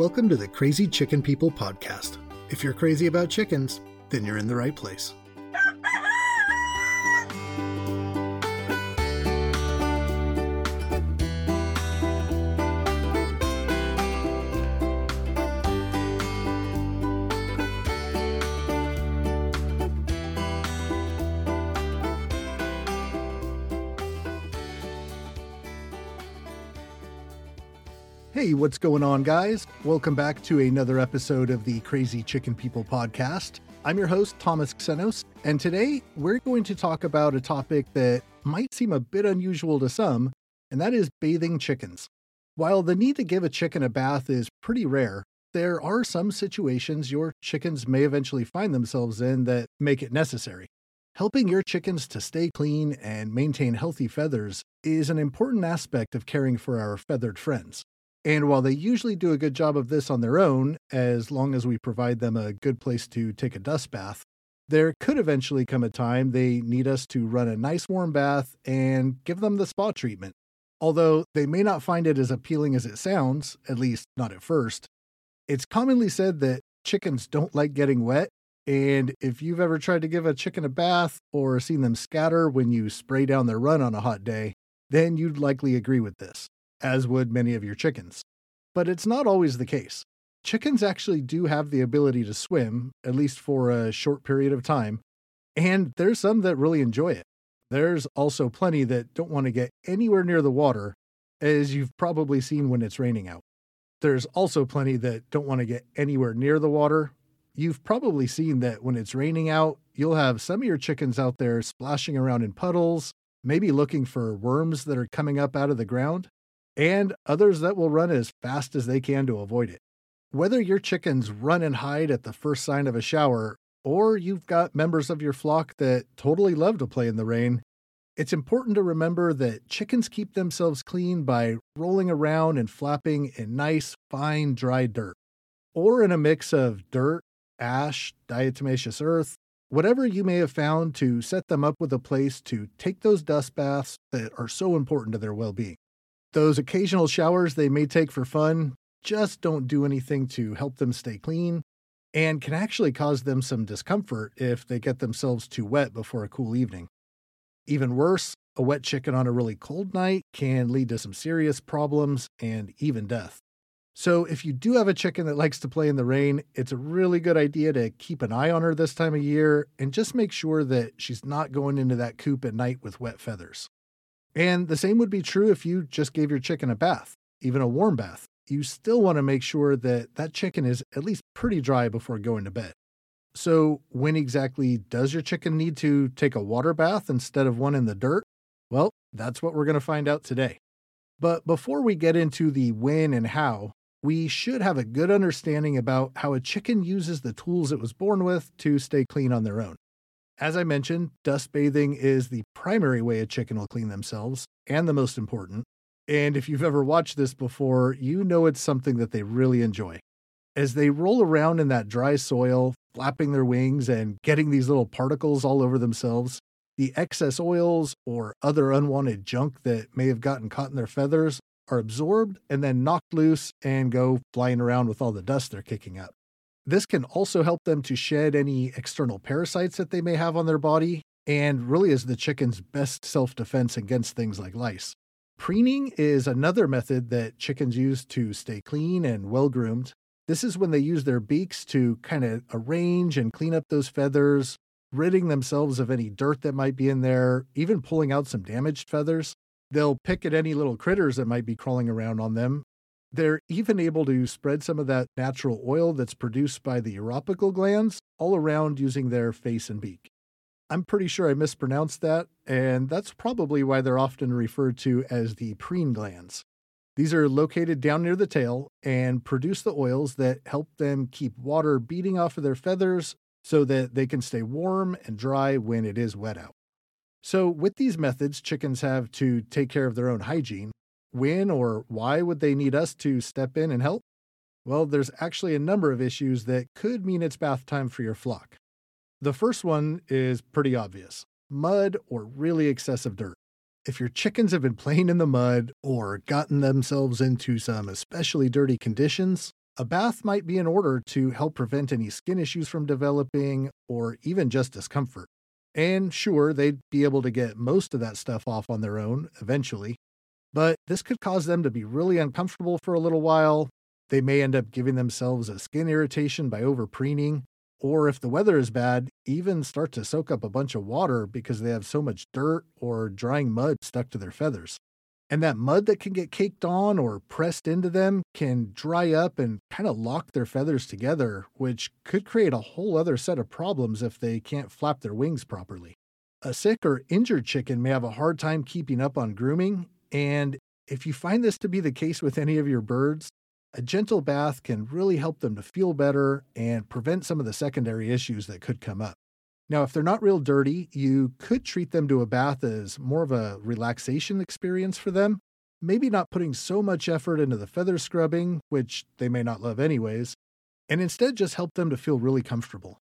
Welcome to the Crazy Chicken People podcast. If you're crazy about chickens, then you're in the right place. Hey, what's going on, guys? Welcome back to another episode of the Crazy Chicken People podcast. I'm your host, Thomas Xenos, and today we're going to talk about a topic that might seem a bit unusual to some, and that is bathing chickens. While the need to give a chicken a bath is pretty rare, there are some situations your chickens may eventually find themselves in that make it necessary. Helping your chickens to stay clean and maintain healthy feathers is an important aspect of caring for our feathered friends. And while they usually do a good job of this on their own, as long as we provide them a good place to take a dust bath, there could eventually come a time they need us to run a nice warm bath and give them the spa treatment. Although they may not find it as appealing as it sounds, at least not at first, it's commonly said that chickens don't like getting wet. And if you've ever tried to give a chicken a bath or seen them scatter when you spray down their run on a hot day, then you'd likely agree with this as would many of your chickens. But it's not always the case. Chickens actually do have the ability to swim, at least for a short period of time, and there's some that really enjoy it. There's also plenty that don't want to get anywhere near the water, as you've probably seen when it's raining out. There's also plenty that don't want to get anywhere near the water. You've probably seen that when it's raining out, you'll have some of your chickens out there splashing around in puddles, maybe looking for worms that are coming up out of the ground and others that will run as fast as they can to avoid it. Whether your chickens run and hide at the first sign of a shower, or you've got members of your flock that totally love to play in the rain, it's important to remember that chickens keep themselves clean by rolling around and flapping in nice, fine, dry dirt, or in a mix of dirt, ash, diatomaceous earth, whatever you may have found to set them up with a place to take those dust baths that are so important to their well being. Those occasional showers they may take for fun just don't do anything to help them stay clean and can actually cause them some discomfort if they get themselves too wet before a cool evening. Even worse, a wet chicken on a really cold night can lead to some serious problems and even death. So, if you do have a chicken that likes to play in the rain, it's a really good idea to keep an eye on her this time of year and just make sure that she's not going into that coop at night with wet feathers. And the same would be true if you just gave your chicken a bath, even a warm bath. You still want to make sure that that chicken is at least pretty dry before going to bed. So, when exactly does your chicken need to take a water bath instead of one in the dirt? Well, that's what we're going to find out today. But before we get into the when and how, we should have a good understanding about how a chicken uses the tools it was born with to stay clean on their own. As I mentioned, dust bathing is the primary way a chicken will clean themselves and the most important. And if you've ever watched this before, you know it's something that they really enjoy. As they roll around in that dry soil, flapping their wings and getting these little particles all over themselves, the excess oils or other unwanted junk that may have gotten caught in their feathers are absorbed and then knocked loose and go flying around with all the dust they're kicking up. This can also help them to shed any external parasites that they may have on their body, and really is the chicken's best self defense against things like lice. Preening is another method that chickens use to stay clean and well groomed. This is when they use their beaks to kind of arrange and clean up those feathers, ridding themselves of any dirt that might be in there, even pulling out some damaged feathers. They'll pick at any little critters that might be crawling around on them they're even able to spread some of that natural oil that's produced by the uropical glands all around using their face and beak. I'm pretty sure I mispronounced that, and that's probably why they're often referred to as the preen glands. These are located down near the tail and produce the oils that help them keep water beating off of their feathers so that they can stay warm and dry when it is wet out. So, with these methods, chickens have to take care of their own hygiene, when or why would they need us to step in and help? Well, there's actually a number of issues that could mean it's bath time for your flock. The first one is pretty obvious mud or really excessive dirt. If your chickens have been playing in the mud or gotten themselves into some especially dirty conditions, a bath might be in order to help prevent any skin issues from developing or even just discomfort. And sure, they'd be able to get most of that stuff off on their own eventually, but this could cause them to be really uncomfortable for a little while. They may end up giving themselves a skin irritation by overpreening, or if the weather is bad, even start to soak up a bunch of water because they have so much dirt or drying mud stuck to their feathers. And that mud that can get caked on or pressed into them can dry up and kind of lock their feathers together, which could create a whole other set of problems if they can't flap their wings properly. A sick or injured chicken may have a hard time keeping up on grooming, and if you find this to be the case with any of your birds, a gentle bath can really help them to feel better and prevent some of the secondary issues that could come up. Now, if they're not real dirty, you could treat them to a bath as more of a relaxation experience for them. Maybe not putting so much effort into the feather scrubbing, which they may not love anyways, and instead just help them to feel really comfortable.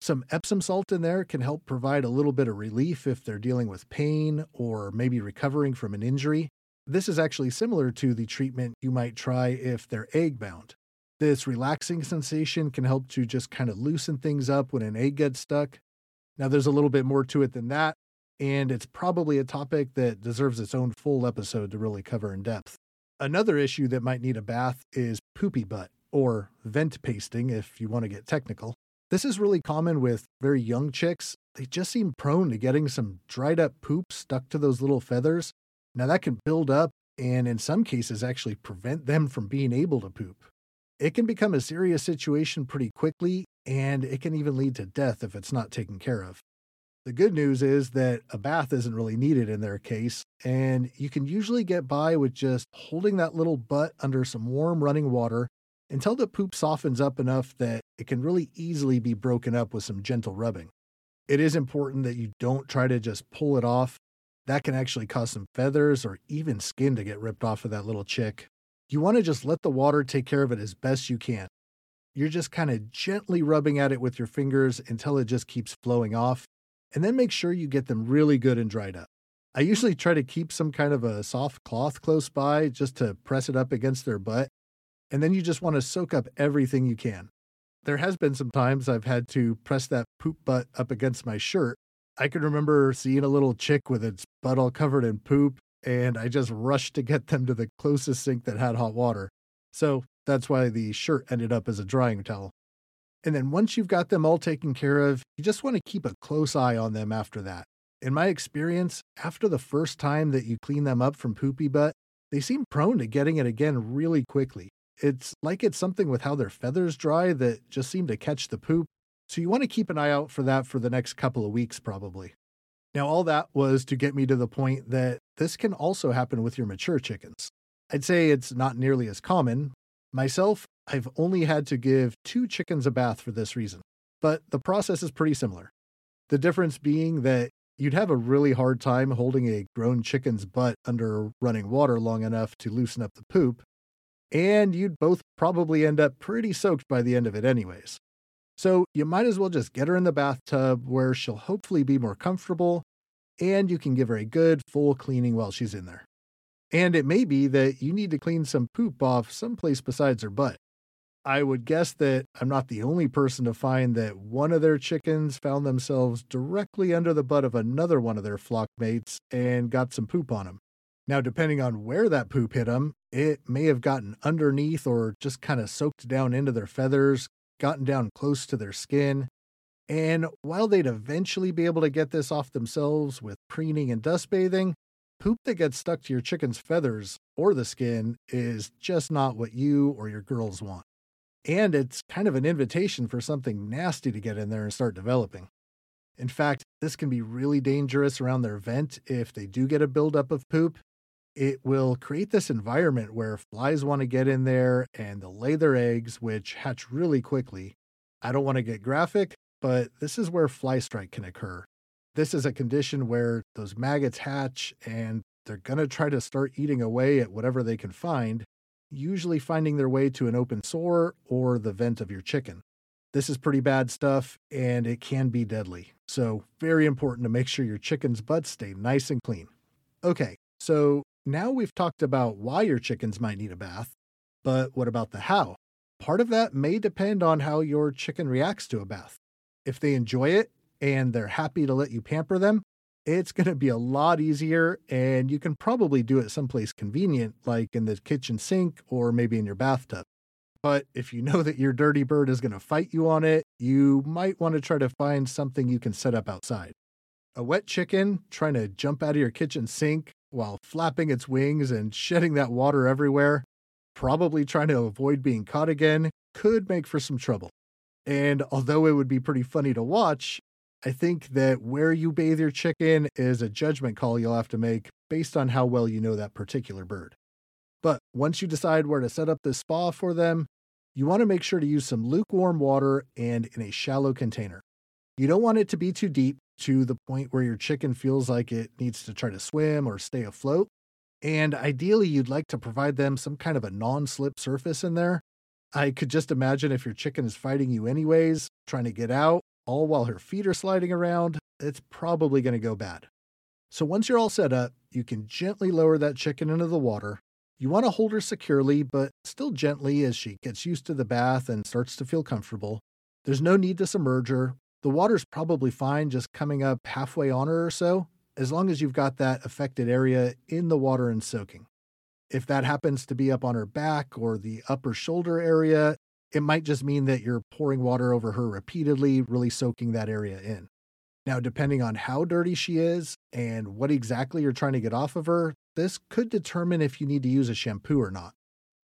Some Epsom salt in there can help provide a little bit of relief if they're dealing with pain or maybe recovering from an injury. This is actually similar to the treatment you might try if they're egg bound. This relaxing sensation can help to just kind of loosen things up when an egg gets stuck now, there's a little bit more to it than that, and it's probably a topic that deserves its own full episode to really cover in depth. Another issue that might need a bath is poopy butt, or vent pasting if you want to get technical. This is really common with very young chicks. They just seem prone to getting some dried up poop stuck to those little feathers. Now, that can build up and, in some cases, actually prevent them from being able to poop. It can become a serious situation pretty quickly, and it can even lead to death if it's not taken care of. The good news is that a bath isn't really needed in their case, and you can usually get by with just holding that little butt under some warm running water until the poop softens up enough that it can really easily be broken up with some gentle rubbing. It is important that you don't try to just pull it off. That can actually cause some feathers or even skin to get ripped off of that little chick. You want to just let the water take care of it as best you can. You're just kind of gently rubbing at it with your fingers until it just keeps flowing off, and then make sure you get them really good and dried up. I usually try to keep some kind of a soft cloth close by just to press it up against their butt, and then you just want to soak up everything you can. There has been some times I've had to press that poop butt up against my shirt. I can remember seeing a little chick with its butt all covered in poop, and I just rushed to get them to the closest sink that had hot water. So that's why the shirt ended up as a drying towel. And then once you've got them all taken care of, you just want to keep a close eye on them after that. In my experience, after the first time that you clean them up from poopy butt, they seem prone to getting it again really quickly. It's like it's something with how their feathers dry that just seem to catch the poop. So you want to keep an eye out for that for the next couple of weeks, probably. Now, all that was to get me to the point that this can also happen with your mature chickens. I'd say it's not nearly as common, Myself, I've only had to give two chickens a bath for this reason, but the process is pretty similar. The difference being that you'd have a really hard time holding a grown chicken's butt under running water long enough to loosen up the poop, and you'd both probably end up pretty soaked by the end of it, anyways. So you might as well just get her in the bathtub where she'll hopefully be more comfortable, and you can give her a good full cleaning while she's in there. And it may be that you need to clean some poop off someplace besides her butt. I would guess that I'm not the only person to find that one of their chickens found themselves directly under the butt of another one of their flock mates and got some poop on them. Now, depending on where that poop hit them, it may have gotten underneath or just kind of soaked down into their feathers, gotten down close to their skin. And while they'd eventually be able to get this off themselves with preening and dust bathing, poop that gets stuck to your chicken's feathers or the skin is just not what you or your girls want. And it's kind of an invitation for something nasty to get in there and start developing. In fact, this can be really dangerous around their vent if they do get a buildup of poop. It will create this environment where flies want to get in there and they'll lay their eggs, which hatch really quickly. I don't want to get graphic, but this is where fly strike can occur. This is a condition where those maggots hatch and they're going to try to start eating away at whatever they can find, usually finding their way to an open sore or the vent of your chicken. This is pretty bad stuff and it can be deadly. So, very important to make sure your chicken's butts stay nice and clean. Okay, so now we've talked about why your chickens might need a bath, but what about the how? Part of that may depend on how your chicken reacts to a bath. If they enjoy it and they're happy to let you pamper them, it's going to be a lot easier and you can probably do it someplace convenient, like in the kitchen sink or maybe in your bathtub. But if you know that your dirty bird is going to fight you on it, you might want to try to find something you can set up outside. A wet chicken trying to jump out of your kitchen sink while flapping its wings and shedding that water everywhere, probably trying to avoid being caught again, could make for some trouble. And although it would be pretty funny to watch, I think that where you bathe your chicken is a judgment call you'll have to make based on how well you know that particular bird. But once you decide where to set up this spa for them, you want to make sure to use some lukewarm water and in a shallow container. You don't want it to be too deep to the point where your chicken feels like it needs to try to swim or stay afloat. And ideally, you'd like to provide them some kind of a non slip surface in there. I could just imagine if your chicken is fighting you anyways, trying to get out, all while her feet are sliding around, it's probably going to go bad. So once you're all set up, you can gently lower that chicken into the water. You want to hold her securely, but still gently as she gets used to the bath and starts to feel comfortable. There's no need to submerge her. The water's probably fine just coming up halfway on her or so, as long as you've got that affected area in the water and soaking. If that happens to be up on her back or the upper shoulder area, it might just mean that you're pouring water over her repeatedly, really soaking that area in. Now, depending on how dirty she is and what exactly you're trying to get off of her, this could determine if you need to use a shampoo or not.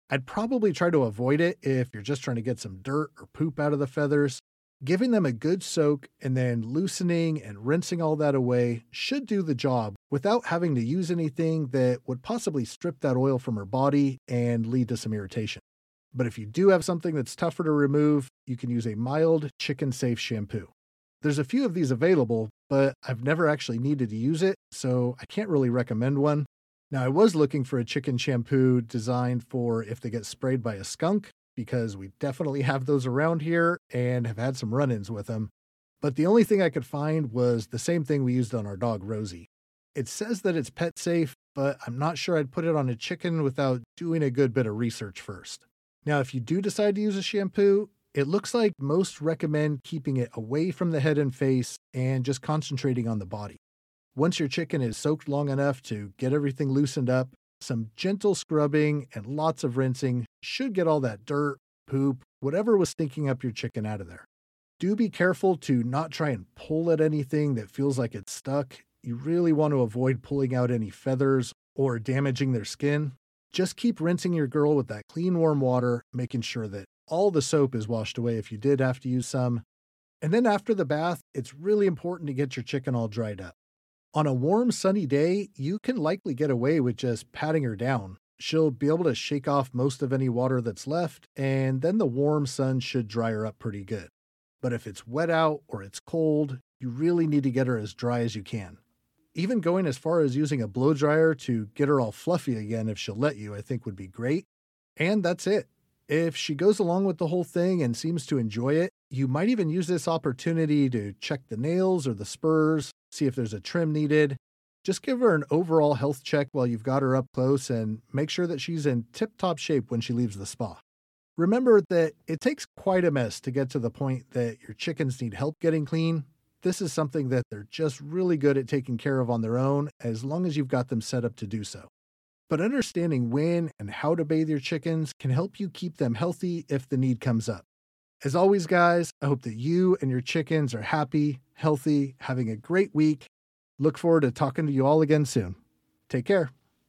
I'd probably try to avoid it if you're just trying to get some dirt or poop out of the feathers, Giving them a good soak and then loosening and rinsing all that away should do the job without having to use anything that would possibly strip that oil from her body and lead to some irritation. But if you do have something that's tougher to remove, you can use a mild chicken safe shampoo. There's a few of these available, but I've never actually needed to use it, so I can't really recommend one. Now, I was looking for a chicken shampoo designed for if they get sprayed by a skunk, because we definitely have those around here and have had some run ins with them. But the only thing I could find was the same thing we used on our dog, Rosie. It says that it's pet safe, but I'm not sure I'd put it on a chicken without doing a good bit of research first. Now, if you do decide to use a shampoo, it looks like most recommend keeping it away from the head and face and just concentrating on the body. Once your chicken is soaked long enough to get everything loosened up, some gentle scrubbing and lots of rinsing should get all that dirt, poop, whatever was stinking up your chicken out of there. Do be careful to not try and pull at anything that feels like it's stuck. You really want to avoid pulling out any feathers or damaging their skin. Just keep rinsing your girl with that clean, warm water, making sure that all the soap is washed away if you did have to use some. And then after the bath, it's really important to get your chicken all dried up. On a warm, sunny day, you can likely get away with just patting her down. She'll be able to shake off most of any water that's left, and then the warm sun should dry her up pretty good. But if it's wet out or it's cold, you really need to get her as dry as you can. Even going as far as using a blow dryer to get her all fluffy again, if she'll let you, I think would be great. And that's it. If she goes along with the whole thing and seems to enjoy it, you might even use this opportunity to check the nails or the spurs, see if there's a trim needed. Just give her an overall health check while you've got her up close and make sure that she's in tip top shape when she leaves the spa. Remember that it takes quite a mess to get to the point that your chickens need help getting clean. This is something that they're just really good at taking care of on their own as long as you've got them set up to do so. But understanding when and how to bathe your chickens can help you keep them healthy if the need comes up. As always, guys, I hope that you and your chickens are happy, healthy, having a great week. Look forward to talking to you all again soon. Take care.